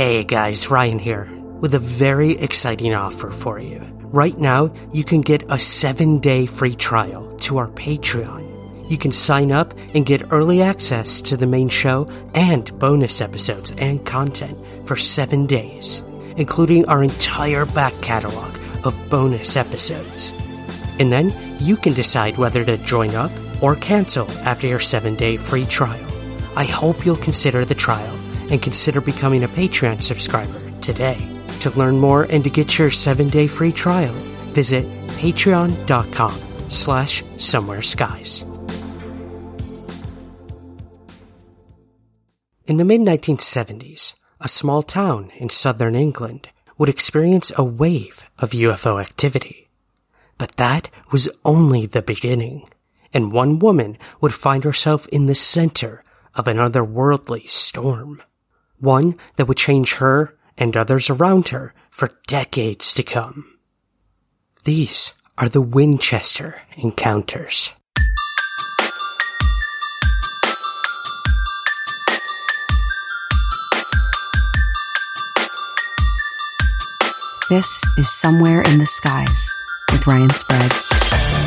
Hey guys, Ryan here with a very exciting offer for you. Right now, you can get a seven day free trial to our Patreon. You can sign up and get early access to the main show and bonus episodes and content for seven days, including our entire back catalog of bonus episodes. And then you can decide whether to join up or cancel after your seven day free trial. I hope you'll consider the trial and consider becoming a Patreon subscriber today. To learn more and to get your seven day free trial, visit patreon.com slash somewhere skies. In the mid 1970s, a small town in southern England would experience a wave of UFO activity. But that was only the beginning, and one woman would find herself in the center of an otherworldly storm. One that would change her and others around her for decades to come. These are the Winchester encounters. This is Somewhere in the Skies with Ryan Sprague.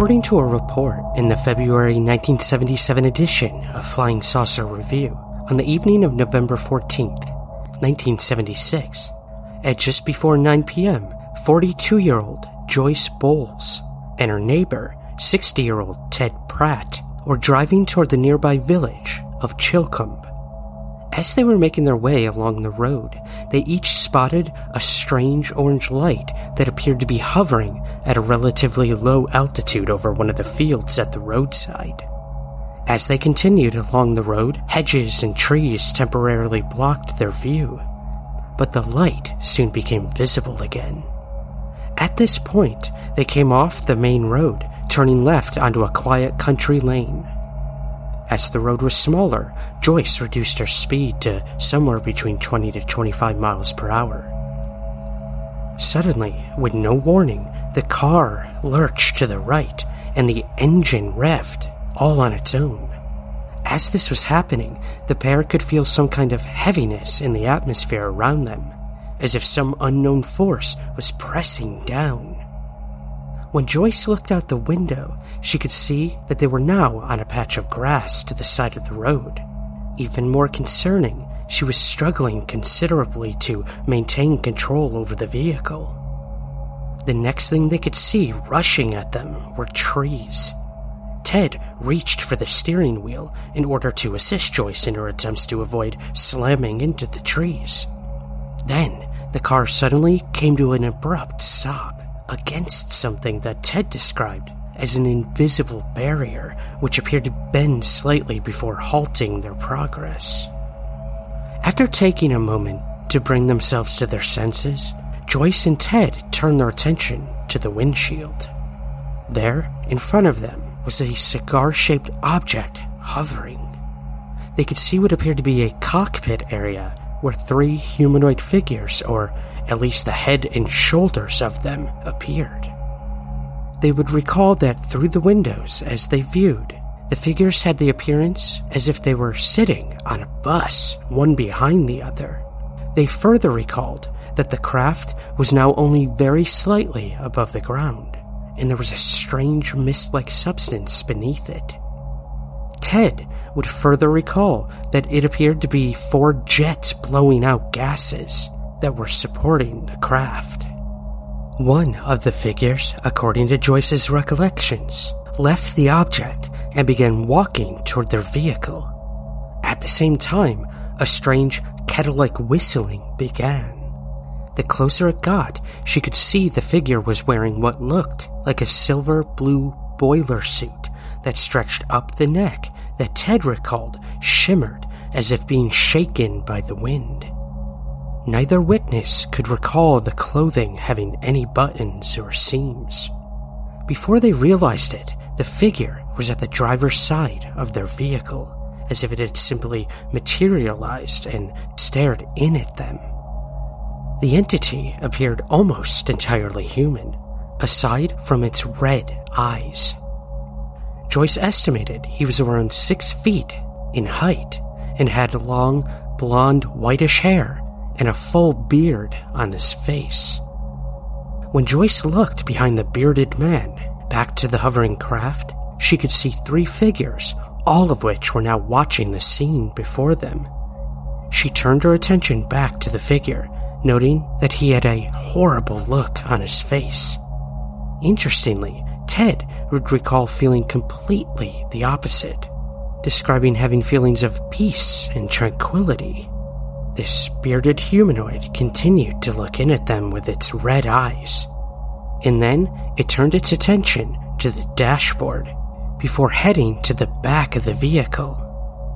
According to a report in the February 1977 edition of Flying Saucer Review, on the evening of November 14th, 1976, at just before 9 p.m., 42 year old Joyce Bowles and her neighbor, 60 year old Ted Pratt, were driving toward the nearby village of Chilcombe. As they were making their way along the road, they each spotted a strange orange light that appeared to be hovering at a relatively low altitude over one of the fields at the roadside. As they continued along the road, hedges and trees temporarily blocked their view, but the light soon became visible again. At this point, they came off the main road, turning left onto a quiet country lane. As the road was smaller, Joyce reduced her speed to somewhere between 20 to 25 miles per hour. Suddenly, with no warning, the car lurched to the right and the engine revved all on its own. As this was happening, the pair could feel some kind of heaviness in the atmosphere around them, as if some unknown force was pressing down. When Joyce looked out the window, she could see that they were now on a patch of grass to the side of the road. Even more concerning, she was struggling considerably to maintain control over the vehicle. The next thing they could see rushing at them were trees. Ted reached for the steering wheel in order to assist Joyce in her attempts to avoid slamming into the trees. Then, the car suddenly came to an abrupt stop against something that Ted described as an invisible barrier which appeared to bend slightly before halting their progress. After taking a moment to bring themselves to their senses, Joyce and Ted turned their attention to the windshield. There, in front of them, was a cigar shaped object hovering. They could see what appeared to be a cockpit area where three humanoid figures, or at least the head and shoulders of them, appeared. They would recall that through the windows as they viewed, the figures had the appearance as if they were sitting on a bus, one behind the other. They further recalled that the craft was now only very slightly above the ground, and there was a strange mist like substance beneath it. Ted would further recall that it appeared to be four jets blowing out gases that were supporting the craft. One of the figures, according to Joyce's recollections, left the object and began walking toward their vehicle. At the same time, a strange kettle like whistling began. The closer it got, she could see the figure was wearing what looked like a silver blue boiler suit that stretched up the neck that Ted recalled shimmered as if being shaken by the wind. Neither witness could recall the clothing having any buttons or seams. Before they realized it, the figure was at the driver's side of their vehicle, as if it had simply materialized and stared in at them. The entity appeared almost entirely human, aside from its red eyes. Joyce estimated he was around six feet in height and had long, blonde, whitish hair and a full beard on his face. When Joyce looked behind the bearded man back to the hovering craft, she could see three figures, all of which were now watching the scene before them. She turned her attention back to the figure, noting that he had a horrible look on his face. Interestingly, Ted would recall feeling completely the opposite, describing having feelings of peace and tranquility. This bearded humanoid continued to look in at them with its red eyes, and then it turned its attention to the dashboard before heading to the back of the vehicle.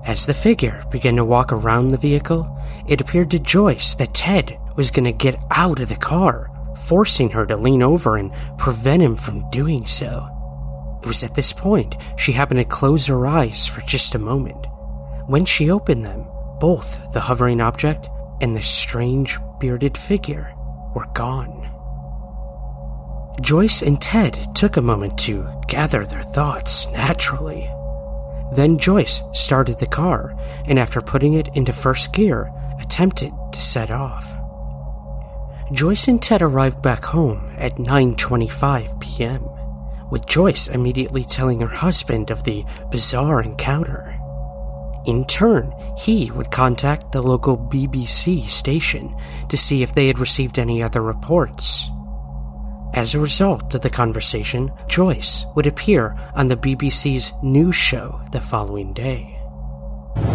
As the figure began to walk around the vehicle, it appeared to Joyce that Ted was going to get out of the car forcing her to lean over and prevent him from doing so. It was at this point she happened to close her eyes for just a moment. When she opened them, both the hovering object and the strange bearded figure were gone. Joyce and Ted took a moment to gather their thoughts naturally. Then Joyce started the car and, after putting it into first gear, attempted to set off. Joyce and Ted arrived back home at 9:25 p.m., with Joyce immediately telling her husband of the bizarre encounter. In turn, he would contact the local BBC station to see if they had received any other reports. As a result of the conversation, Joyce would appear on the BBC's news show the following day.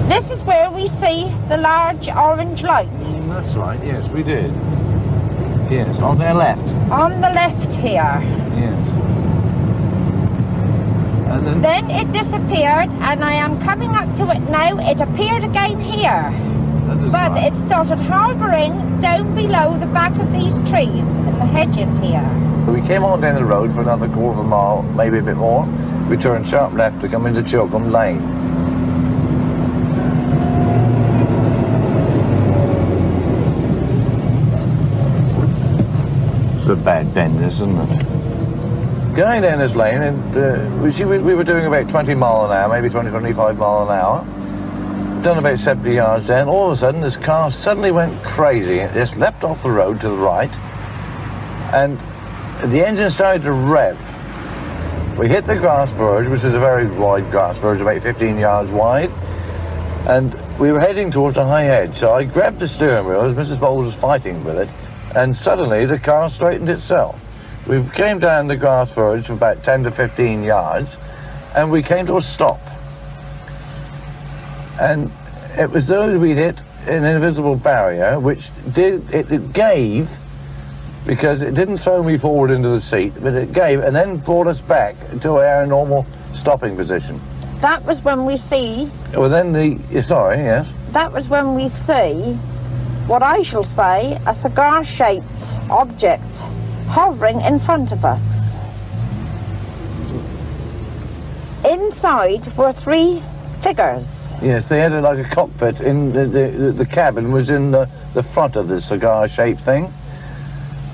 This is where we see the large orange light. Mm, that's right, yes, we did. Yes, on their left. On the left here. Yes. And then, Then it disappeared, and I am coming up to it now. It appeared again here. But right. it started hovering down below the back of these trees and the hedges here. We came on down the road for another quarter of a mile, maybe a bit more. We turned sharp left to come into Chilcombe Lane. It's a bad bend, isn't it? Going down this lane, and uh, we see we, we were doing about 20 mile an hour, maybe 20, 25 mile an hour. Done about 70 yards down. All of a sudden, this car suddenly went crazy. It just leapt off the road to the right, and the engine started to rev. We hit the grass verge, which is a very wide grass verge, about 15 yards wide, and we were heading towards a high edge. So I grabbed the steering wheel as Mrs. Bowles was fighting with it, and suddenly the car straightened itself. We came down the grass verge for about 10 to 15 yards, and we came to a stop. And it was as though we'd hit an invisible barrier, which did it, it gave because it didn't throw me forward into the seat, but it gave and then brought us back to our normal stopping position. That was when we see, Well, then the sorry, yes, that was when we see what I shall say a cigar-shaped object hovering in front of us. Inside were three figures. yes, they had it like a cockpit. In the the, the cabin was in the, the front of the cigar-shaped thing,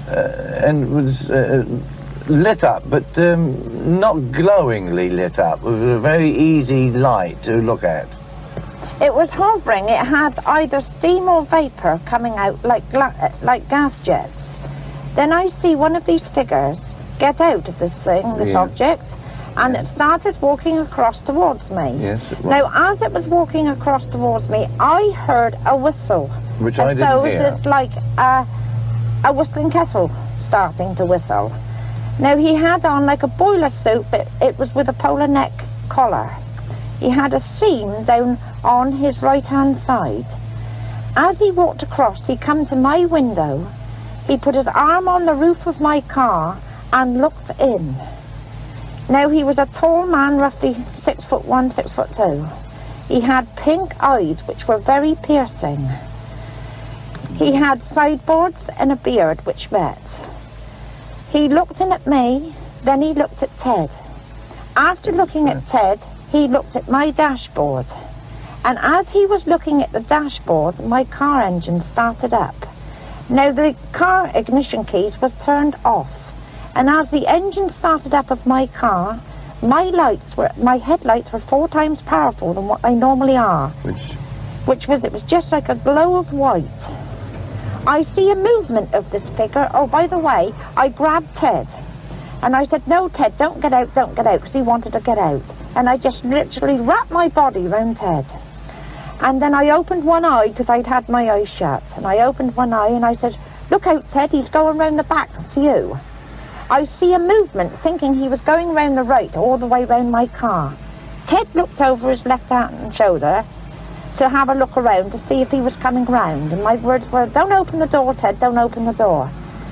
uh, and was uh, lit up, but um, not glowingly lit up. It was a very easy light to look at. It was hovering. It had either steam or vapor coming out like gla- like gas jets. Then I see one of these figures get out of this thing, this Yeah. object, and it started walking across towards me. Yes, it was. Now, as it was walking across towards me, I heard a whistle. Which and I didn't so hear. it's like a, a whistling kettle starting to whistle. Now, he had on like a boiler suit, but it was with a polar neck collar. He had a seam down on his right-hand side. As he walked across, he come to my window. He put his arm on the roof of my car and looked in. Now he was a tall man, roughly six foot one, six foot two. He had pink eyes, which were very piercing. He had sideboards and a beard, which met. He looked in at me, then he looked at Ted. After looking at Ted, he looked at my dashboard. And as he was looking at the dashboard, my car engine started up. Now the car ignition keys was turned off. And as the engine started up of my car, my lights were my headlights were four times powerful than what they normally are. Which Which was it was just like a glow of white. I see a movement of this figure. Oh, by the way, I grabbed Ted. And I said, no, Ted, don't get out, don't get out, because he wanted to get out. And I just literally wrapped my body round Ted. And then I opened one eye, because I'd had my eyes shut. And I opened one eye and I said, look out, Ted, he's going round the back to you. I see a movement, thinking he was going round the right, all the way round my car. Ted looked over his left hand and shoulder to have a look around to see if he was coming round. And my words were, don't open the door, Ted, don't open the door.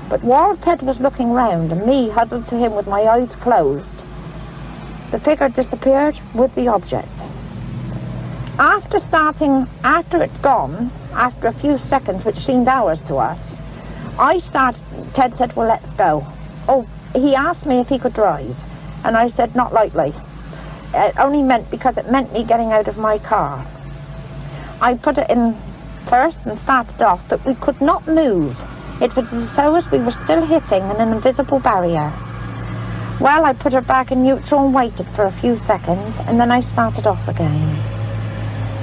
But while Ted was looking round and me huddled to him with my eyes closed, the figure disappeared with the object. After starting, after it gone, after a few seconds, which seemed hours to us, I started, Ted said, well, let's go. Oh, he asked me if he could drive. And I said, not likely. It only meant because it meant me getting out of my car. I put it in first and started off, but we could not move. It was as though as we were still hitting an invisible barrier. Well, I put her back in neutral and waited for a few seconds, and then I started off again.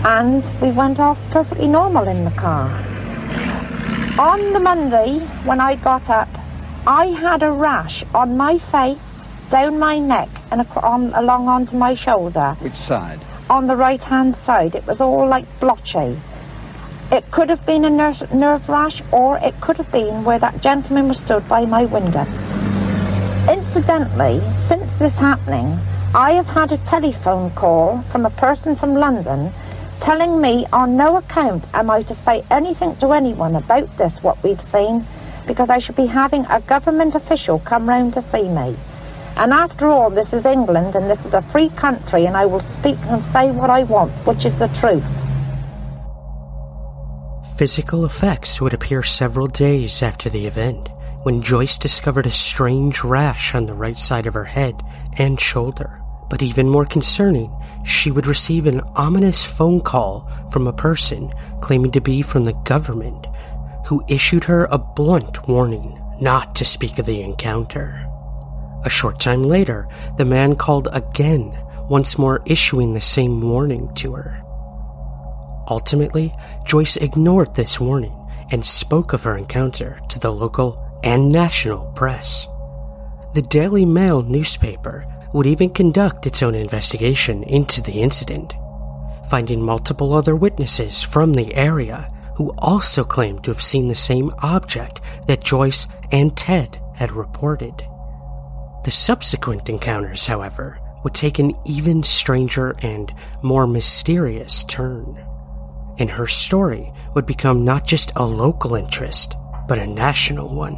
And we went off perfectly normal in the car. On the Monday, when I got up, I had a rash on my face, down my neck, and on, along onto my shoulder Which side? on the right hand side. It was all like blotchy. It could have been a nerve, nerve rash or it could have been where that gentleman was stood by my window. Incidentally, since this happening, I have had a telephone call from a person from London telling me on no account am I to say anything to anyone about this, what we've seen, because I should be having a government official come round to see me. And after all, this is England and this is a free country and I will speak and say what I want, which is the truth. Physical effects would appear several days after the event, when Joyce discovered a strange rash on the right side of her head and shoulder. But even more concerning, she would receive an ominous phone call from a person claiming to be from the government, who issued her a blunt warning not to speak of the encounter. A short time later, the man called again, once more issuing the same warning to her. Ultimately, Joyce ignored this warning and spoke of her encounter to the local and national press. The Daily Mail newspaper would even conduct its own investigation into the incident, finding multiple other witnesses from the area who also claimed to have seen the same object that Joyce and Ted had reported. The subsequent encounters, however, would take an even stranger and more mysterious turn. And her story would become not just a local interest, but a national one.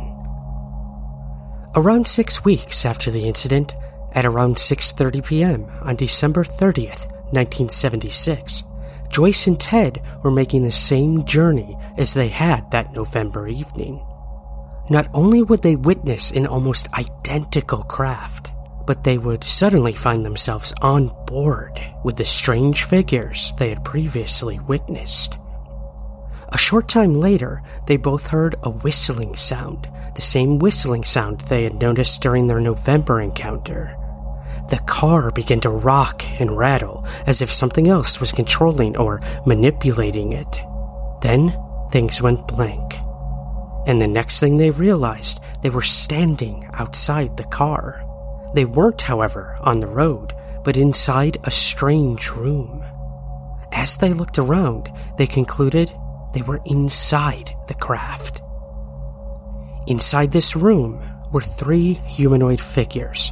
Around six weeks after the incident, at around 6.30 p.m. on December 30th, 1976, Joyce and Ted were making the same journey as they had that November evening. Not only would they witness an almost identical craft, but they would suddenly find themselves on board with the strange figures they had previously witnessed. A short time later, they both heard a whistling sound, the same whistling sound they had noticed during their November encounter. The car began to rock and rattle as if something else was controlling or manipulating it. Then things went blank. And the next thing they realized, they were standing outside the car. They weren't, however, on the road, but inside a strange room. As they looked around, they concluded they were inside the craft. Inside this room were three humanoid figures,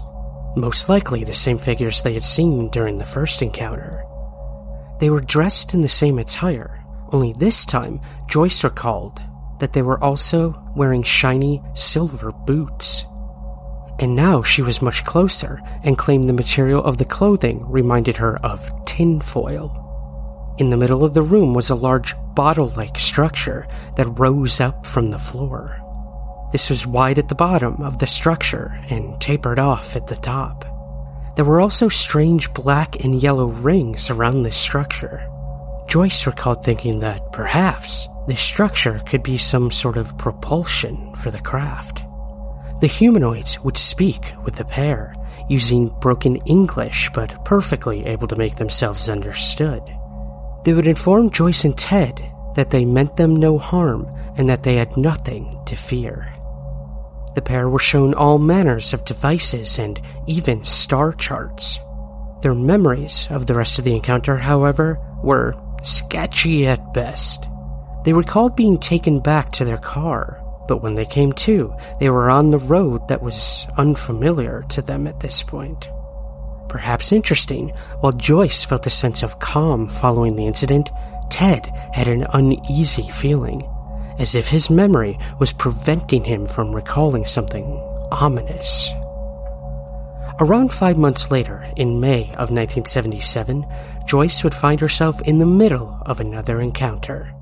most likely the same figures they had seen during the first encounter. They were dressed in the same attire, only this time Joyce recalled that they were also wearing shiny silver boots. And now she was much closer and claimed the material of the clothing reminded her of tinfoil. In the middle of the room was a large bottle like structure that rose up from the floor. This was wide at the bottom of the structure and tapered off at the top. There were also strange black and yellow rings around this structure. Joyce recalled thinking that perhaps this structure could be some sort of propulsion for the craft. The humanoids would speak with the pair, using broken English but perfectly able to make themselves understood. They would inform Joyce and Ted that they meant them no harm and that they had nothing to fear. The pair were shown all manners of devices and even star charts. Their memories of the rest of the encounter, however, were sketchy at best. They recalled being taken back to their car, but when they came to, they were on the road that was unfamiliar to them at this point. Perhaps interesting, while Joyce felt a sense of calm following the incident, Ted had an uneasy feeling as if his memory was preventing him from recalling something ominous. Around five months later, in May of 1977, Joyce would find herself in the middle of another encounter.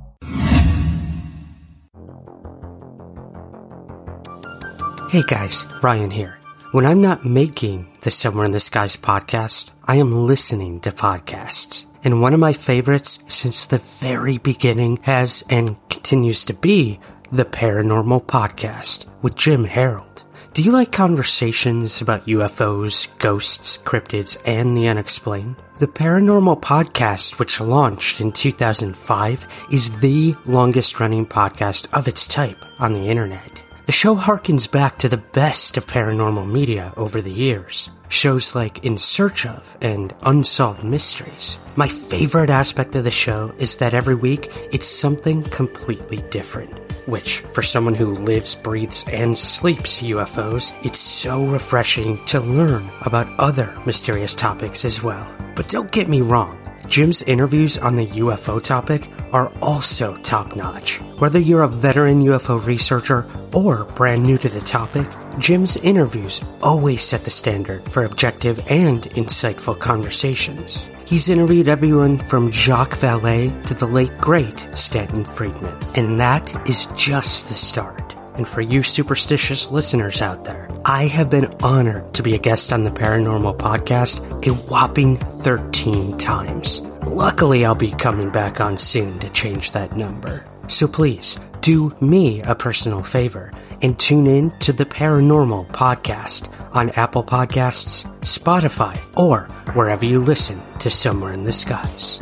Hey guys, Ryan here. When I'm not making the Somewhere in the Skies podcast, I am listening to podcasts. And one of my favorites since the very beginning has and continues to be the Paranormal Podcast with Jim Harold. Do you like conversations about UFOs, ghosts, cryptids, and the unexplained? The Paranormal Podcast, which launched in 2005, is the longest running podcast of its type on the internet. The show harkens back to the best of paranormal media over the years. Shows like In Search of and Unsolved Mysteries. My favorite aspect of the show is that every week it's something completely different. Which, for someone who lives, breathes, and sleeps UFOs, it's so refreshing to learn about other mysterious topics as well. But don't get me wrong, Jim's interviews on the UFO topic are also top notch. Whether you're a veteran UFO researcher or brand new to the topic, Jim's interviews always set the standard for objective and insightful conversations. He's interviewed everyone from Jacques Vallée to the late great Stanton Friedman. And that is just the start. And for you superstitious listeners out there, I have been honored to be a guest on the Paranormal Podcast a whopping 13 times. Luckily, I'll be coming back on soon to change that number. So please, do me a personal favor and tune in to the Paranormal Podcast on Apple Podcasts, Spotify, or wherever you listen to Somewhere in the Skies.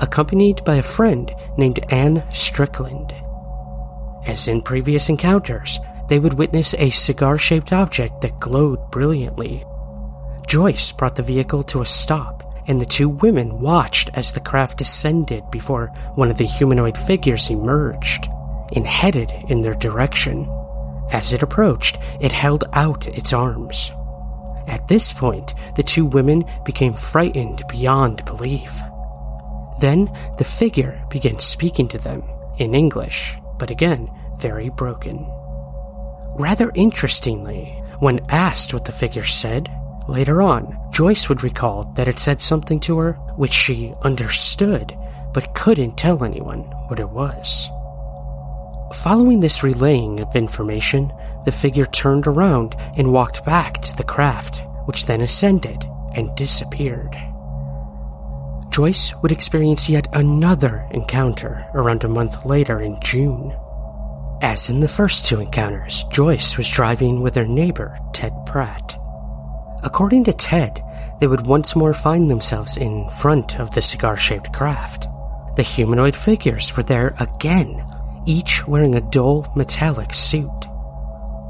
accompanied by a friend named Anne Strickland. As in previous encounters, they would witness a cigar shaped object that glowed brilliantly. Joyce brought the vehicle to a stop, and the two women watched as the craft descended before one of the humanoid figures emerged and headed in their direction. As it approached, it held out its arms. At this point, the two women became frightened beyond belief. Then the figure began speaking to them in English, but again, very broken. Rather interestingly, when asked what the figure said, later on, Joyce would recall that it said something to her which she understood but couldn't tell anyone what it was. Following this relaying of information, the figure turned around and walked back to the craft, which then ascended and disappeared. Joyce would experience yet another encounter around a month later in June. As in the first two encounters, Joyce was driving with her neighbor, Ted Pratt. According to Ted, they would once more find themselves in front of the cigar shaped craft. The humanoid figures were there again, each wearing a dull metallic suit.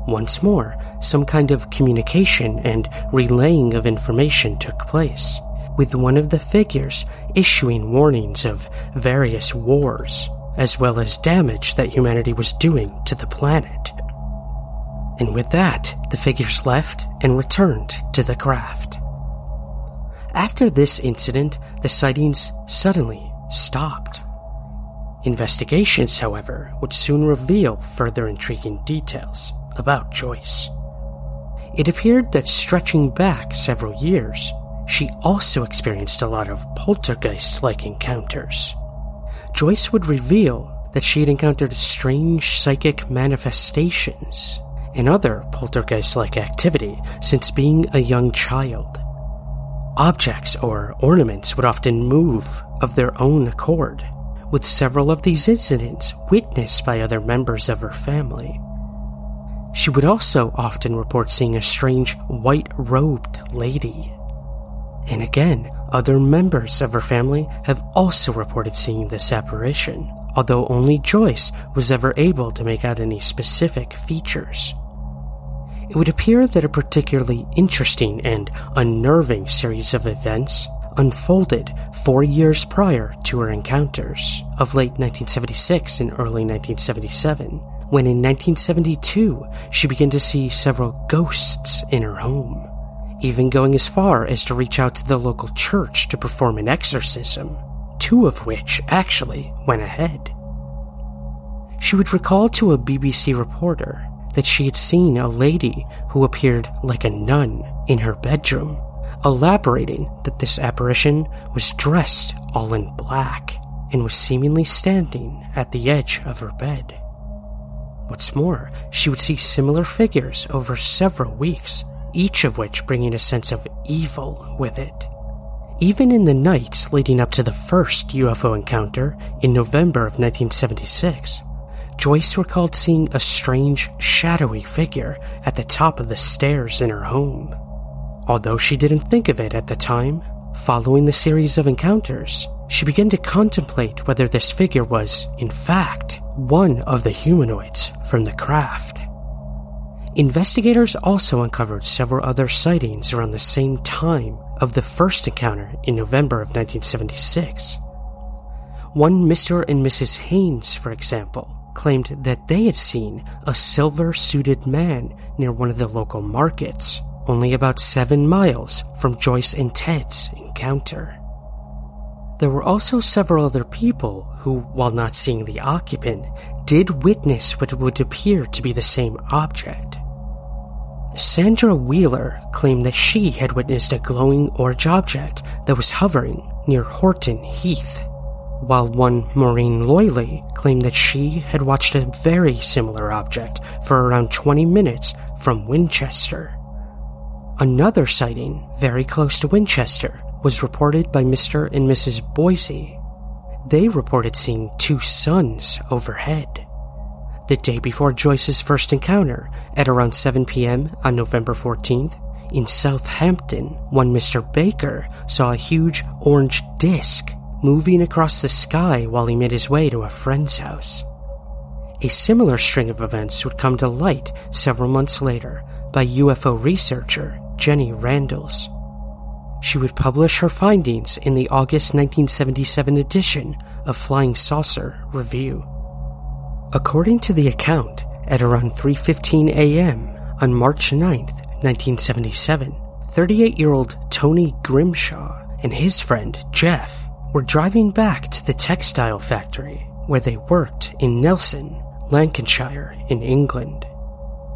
Once more, some kind of communication and relaying of information took place, with one of the figures issuing warnings of various wars, as well as damage that humanity was doing to the planet. And with that, the figures left and returned to the craft. After this incident, the sightings suddenly stopped. Investigations, however, would soon reveal further intriguing details about Joyce. It appeared that stretching back several years, she also experienced a lot of poltergeist like encounters. Joyce would reveal that she had encountered strange psychic manifestations and other poltergeist like activity since being a young child. Objects or ornaments would often move of their own accord, with several of these incidents witnessed by other members of her family. She would also often report seeing a strange white robed lady. And again, other members of her family have also reported seeing this apparition, although only Joyce was ever able to make out any specific features. It would appear that a particularly interesting and unnerving series of events unfolded four years prior to her encounters of late 1976 and early 1977, when in 1972 she began to see several ghosts in her home, even going as far as to reach out to the local church to perform an exorcism, two of which actually went ahead. She would recall to a BBC reporter that she had seen a lady who appeared like a nun in her bedroom, elaborating that this apparition was dressed all in black and was seemingly standing at the edge of her bed. What's more, she would see similar figures over several weeks, each of which bringing a sense of evil with it. Even in the nights leading up to the first UFO encounter in November of 1976, Joyce recalled seeing a strange, shadowy figure at the top of the stairs in her home. Although she didn't think of it at the time, following the series of encounters, she began to contemplate whether this figure was, in fact, one of the humanoids from the craft. Investigators also uncovered several other sightings around the same time of the first encounter in November of 1976. One Mr. and Mrs. Haynes, for example, claimed that they had seen a silver suited man near one of the local markets, only about seven miles from Joyce and Ted's encounter. There were also several other people who, while not seeing the occupant, did witness what would appear to be the same object. Sandra Wheeler claimed that she had witnessed a glowing orange object that was hovering near Horton Heath. while one Maureen Loyley claimed that she had watched a very similar object for around 20 minutes from Winchester. Another sighting very close to Winchester was reported by Mr. and Mrs. Boise. They reported seeing two suns overhead. The day before Joyce's first encounter, at around 7 p.m. on November 14th, in Southampton, one Mr. Baker saw a huge orange disc moving across the sky while he made his way to a friend's house. A similar string of events would come to light several months later by UFO researcher Jenny Randles. She would publish her findings in the August 1977 edition of Flying Saucer Review. According to the account, at around 3:15 a.m. on March 9th, 1977, 38-year-old Tony Grimshaw and his friend Jeff were driving back to the textile factory where they worked in Nelson, Lancashire, in England.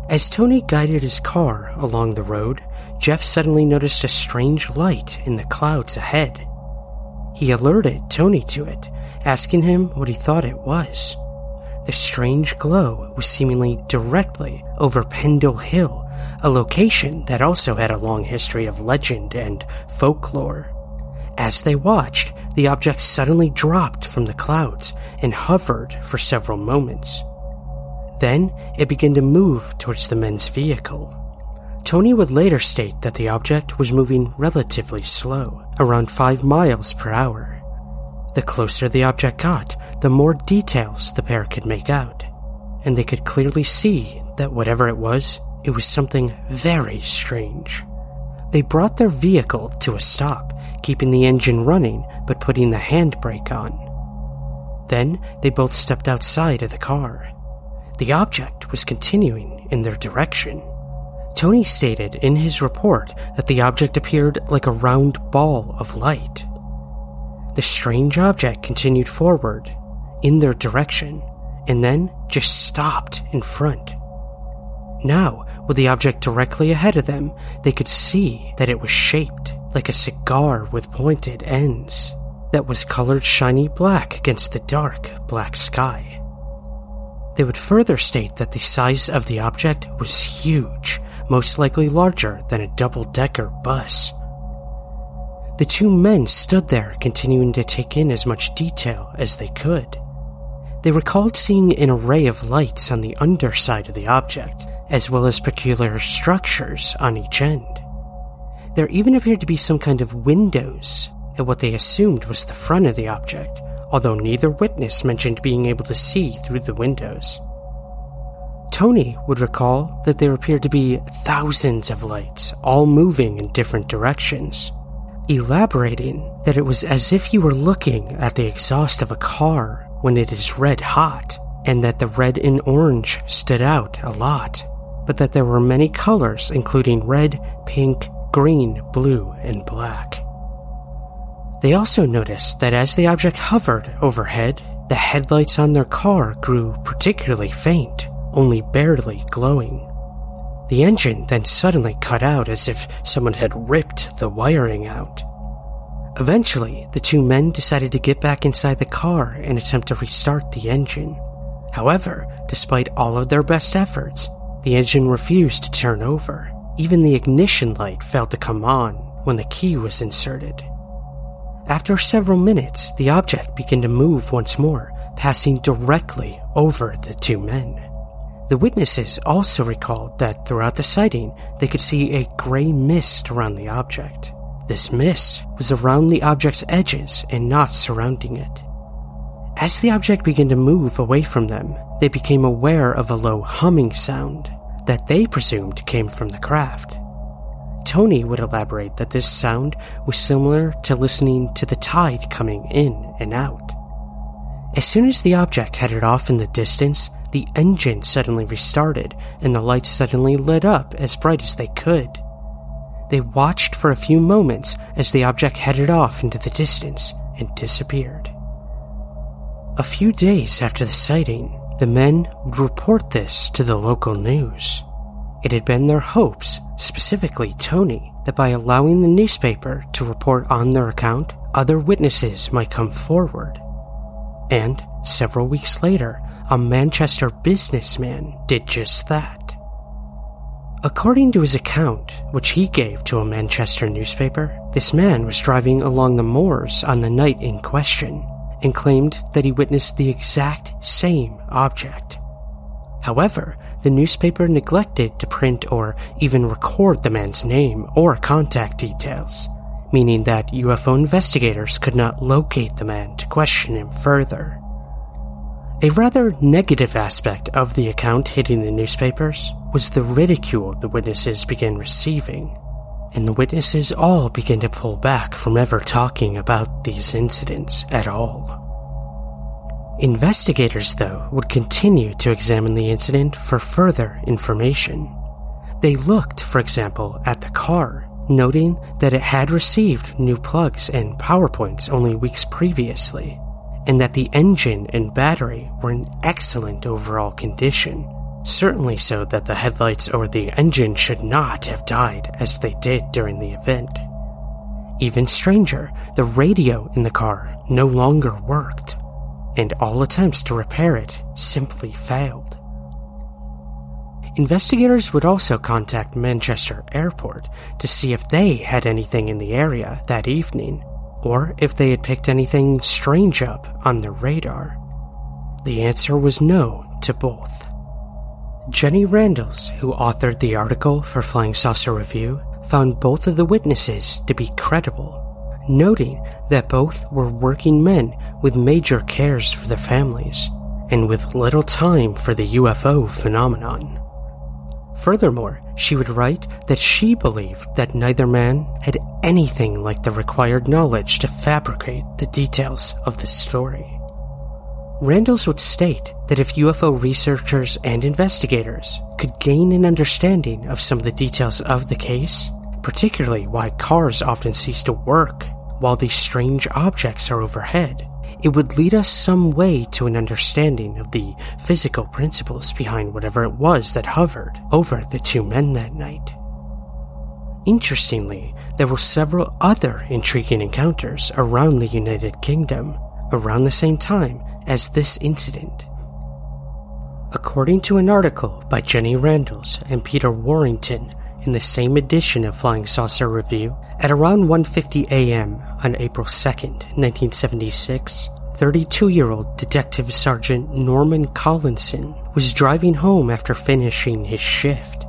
As Tony guided his car along the road, Jeff suddenly noticed a strange light in the clouds ahead. He alerted Tony to it, asking him what he thought it was. The strange glow was seemingly directly over Pendle Hill, a location that also had a long history of legend and folklore. As they watched, the object suddenly dropped from the clouds and hovered for several moments. Then it began to move towards the men's vehicle. Tony would later state that the object was moving relatively slow, around 5 miles per hour. The closer the object got, the more details the pair could make out, and they could clearly see that whatever it was, it was something very strange. They brought their vehicle to a stop, keeping the engine running but putting the handbrake on. Then they both stepped outside of the car. The object was continuing in their direction. Tony stated in his report that the object appeared like a round ball of light. The strange object continued forward in their direction and then just stopped in front. Now, with the object directly ahead of them, they could see that it was shaped like a cigar with pointed ends that was colored shiny black against the dark black sky. They would further state that the size of the object was huge, most likely larger than a double decker bus. The two men stood there, continuing to take in as much detail as they could. They recalled seeing an array of lights on the underside of the object, as well as peculiar structures on each end. There even appeared to be some kind of windows at what they assumed was the front of the object, although neither witness mentioned being able to see through the windows. Tony would recall that there appeared to be thousands of lights, all moving in different directions, elaborating that it was as if you were looking at the exhaust of a car when it is red hot, and that the red and orange stood out a lot, but that there were many colors, including red, pink, green, blue, and black. They also noticed that as the object hovered overhead, the headlights on their car grew particularly faint, only barely glowing. The engine then suddenly cut out as if someone had ripped the wiring out. Eventually, the two men decided to get back inside the car and attempt to restart the engine. However, despite all of their best efforts, the engine refused to turn over. Even the ignition light failed to come on when the key was inserted. After several minutes, the object began to move once more, passing directly over the two men. The witnesses also recalled that throughout the sighting, they could see a gray mist around the object. This mist was around the object's edges and not surrounding it. As the object began to move away from them, they became aware of a low humming sound that they presumed came from the craft. Tony would elaborate that this sound was similar to listening to the tide coming in and out. As soon as the object headed off in the distance, the engine suddenly restarted and the lights suddenly lit up as bright as they could. They watched for a few moments as the object headed off into the distance and disappeared. A few days after the sighting, the men would report this to the local news. It had been their hopes, specifically Tony, that by allowing the newspaper to report on their account, other witnesses might come forward. And several weeks later, a Manchester businessman did just that. According to his account, which he gave to a Manchester newspaper, this man was driving along the moors on the night in question and claimed that he witnessed the exact same object. However, the newspaper neglected to print or even record the man's name or contact details, meaning that UFO investigators could not locate the man to question him further. A rather negative aspect of the account hitting the newspapers was the ridicule the witnesses began receiving, and the witnesses all began to pull back from ever talking about these incidents at all. Investigators, though, would continue to examine the incident for further information. They looked, for example, at the car, noting that it had received new plugs and power points only weeks previously, and that the engine and battery were in excellent overall condition, certainly so that the headlights or the engine should not have died as they did during the event. Even stranger, the radio in the car no longer worked and all attempts to repair it simply failed. Investigators would also contact Manchester Airport to see if they had anything in the area that evening, or if they had picked anything strange up on their radar. The answer was no to both. Jenny Randles, who authored the article for Flying Saucer Review, found both of the witnesses to be credible noting that both were working men with major cares for their families and with little time for the UFO phenomenon. Furthermore, she would write that she believed that neither man had anything like the required knowledge to fabricate the details of the story. Randles would state that if UFO researchers and investigators could gain an understanding of some of the details of the case, particularly why cars often cease to work while these strange objects are overhead, it would lead us some way to an understanding of the physical principles behind whatever it was that hovered over the two men that night. Interestingly, there were several other intriguing encounters around the United Kingdom around the same time as this incident. According to an article by Jenny Randles and Peter Warrington in the same edition of Flying Saucer Review, at around 1:50 a.m. on April 2nd, 1976, 32-year-old Detective Sergeant Norman Collinson was driving home after finishing his shift.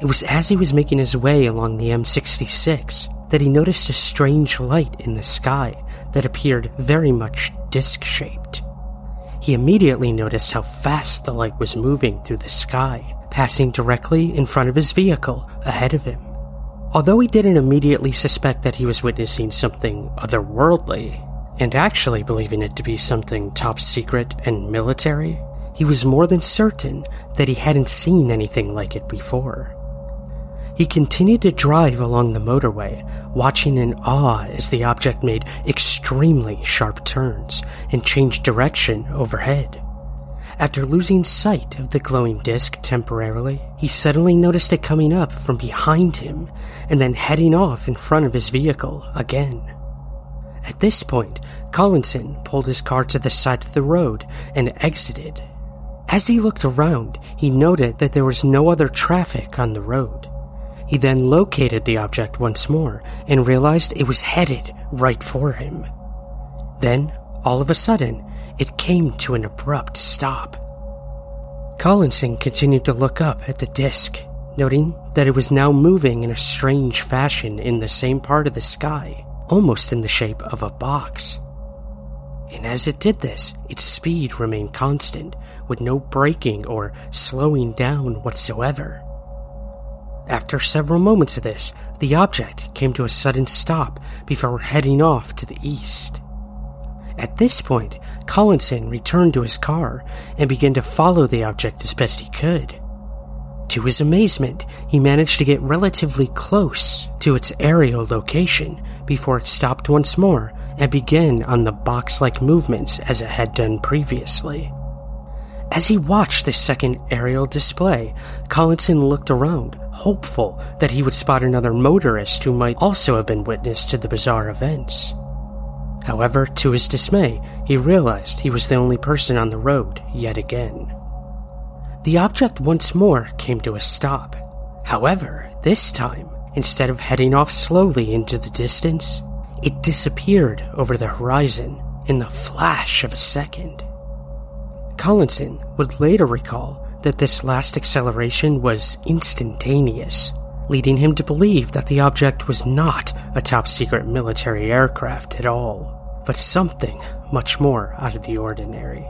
It was as he was making his way along the M66 that he noticed a strange light in the sky that appeared very much disc-shaped. He immediately noticed how fast the light was moving through the sky, passing directly in front of his vehicle ahead of him. Although he didn't immediately suspect that he was witnessing something otherworldly, and actually believing it to be something top secret and military, he was more than certain that he hadn't seen anything like it before. He continued to drive along the motorway, watching in awe as the object made extremely sharp turns and changed direction overhead. After losing sight of the glowing disk temporarily, he suddenly noticed it coming up from behind him and then heading off in front of his vehicle again. At this point, Collinson pulled his car to the side of the road and exited. As he looked around, he noted that there was no other traffic on the road. He then located the object once more and realized it was headed right for him. Then, all of a sudden, it came to an abrupt stop. Collinson continued to look up at the disk, noting that it was now moving in a strange fashion in the same part of the sky, almost in the shape of a box. And as it did this, its speed remained constant, with no braking or slowing down whatsoever. After several moments of this, the object came to a sudden stop before heading off to the east. At this point, Collinson returned to his car and began to follow the object as best he could. To his amazement, he managed to get relatively close to its aerial location before it stopped once more and began on the box like movements as it had done previously. As he watched this second aerial display, Collinson looked around, hopeful that he would spot another motorist who might also have been witness to the bizarre events. However, to his dismay, he realized he was the only person on the road yet again. The object once more came to a stop. However, this time, instead of heading off slowly into the distance, it disappeared over the horizon in the flash of a second. Collinson would later recall that this last acceleration was instantaneous, leading him to believe that the object was not a top secret military aircraft at all, but something much more out of the ordinary.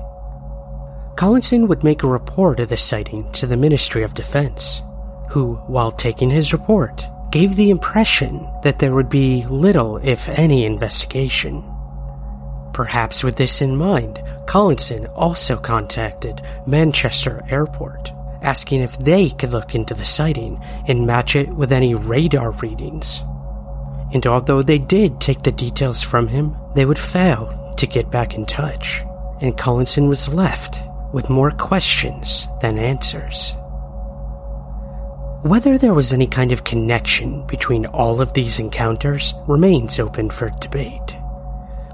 Collinson would make a report of the sighting to the Ministry of Defense, who, while taking his report, gave the impression that there would be little, if any, investigation. Perhaps with this in mind, Collinson also contacted Manchester Airport, asking if they could look into the sighting and match it with any radar readings. And although they did take the details from him, they would fail to get back in touch, and Collinson was left with more questions than answers. Whether there was any kind of connection between all of these encounters remains open for debate.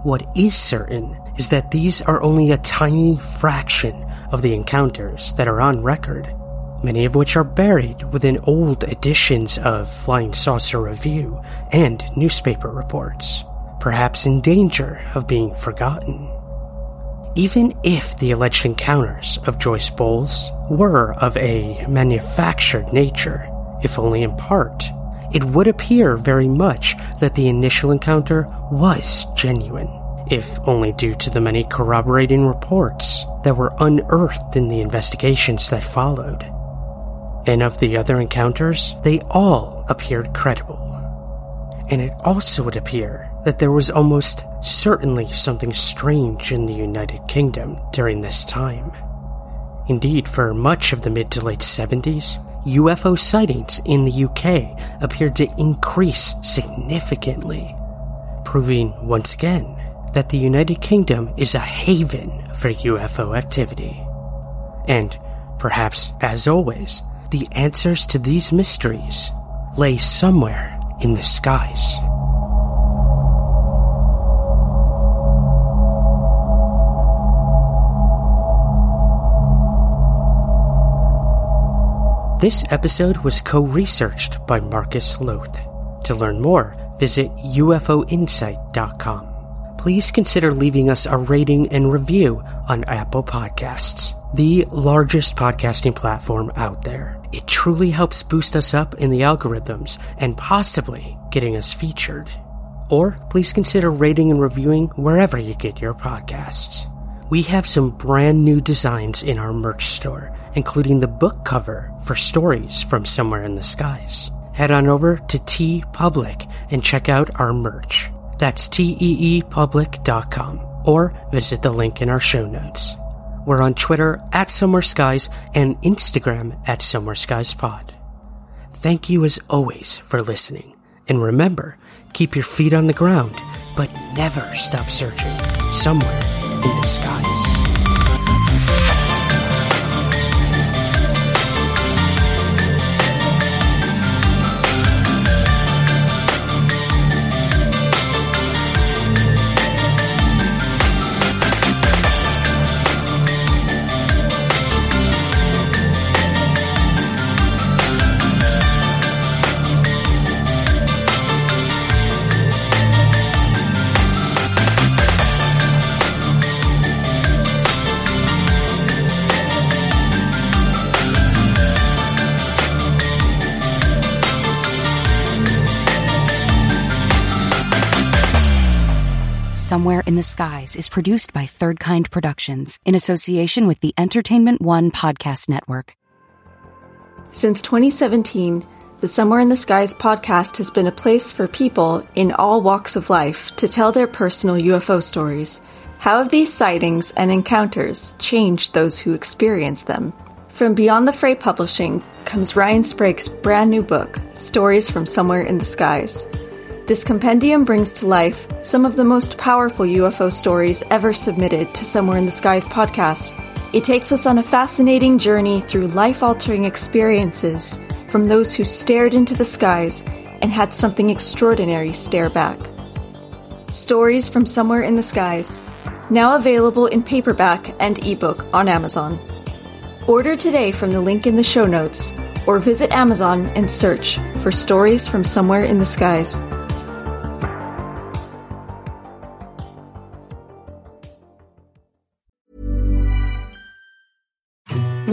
What is certain is that these are only a tiny fraction of the encounters that are on record, many of which are buried within old editions of Flying Saucer Review and newspaper reports, perhaps in danger of being forgotten. Even if the alleged encounters of Joyce Bowles were of a manufactured nature, if only in part, it would appear very much that the initial encounter was genuine, if only due to the many corroborating reports that were unearthed in the investigations that followed. And of the other encounters, they all appeared credible. And it also would appear that there was almost certainly something strange in the United Kingdom during this time. Indeed, for much of the mid to late 70s, UFO sightings in the UK appeared to increase significantly, proving once again that the United Kingdom is a haven for UFO activity. And, perhaps as always, the answers to these mysteries lay somewhere in the skies. This episode was co researched by Marcus Lowth. To learn more, visit UFOinsight.com. Please consider leaving us a rating and review on Apple Podcasts, the largest podcasting platform out there. It truly helps boost us up in the algorithms and possibly getting us featured. Or please consider rating and reviewing wherever you get your podcasts. We have some brand new designs in our merch store, including the book cover for stories from Somewhere in the Skies. Head on over to T Public and check out our merch. That's teepublic.com or visit the link in our show notes. We're on Twitter at Somewhere Skies and Instagram at Somewhere Skies Pod. Thank you as always for listening. And remember, keep your feet on the ground, but never stop searching somewhere in the skies. Somewhere in the Skies is produced by Third Kind Productions in association with the Entertainment One Podcast Network. Since 2017, the Somewhere in the Skies podcast has been a place for people in all walks of life to tell their personal UFO stories. How have these sightings and encounters changed those who experience them? From Beyond the Fray Publishing comes Ryan Sprague's brand new book, Stories from Somewhere in the Skies. This compendium brings to life some of the most powerful UFO stories ever submitted to Somewhere in the Skies podcast. It takes us on a fascinating journey through life altering experiences from those who stared into the skies and had something extraordinary stare back. Stories from Somewhere in the Skies, now available in paperback and ebook on Amazon. Order today from the link in the show notes or visit Amazon and search for Stories from Somewhere in the Skies.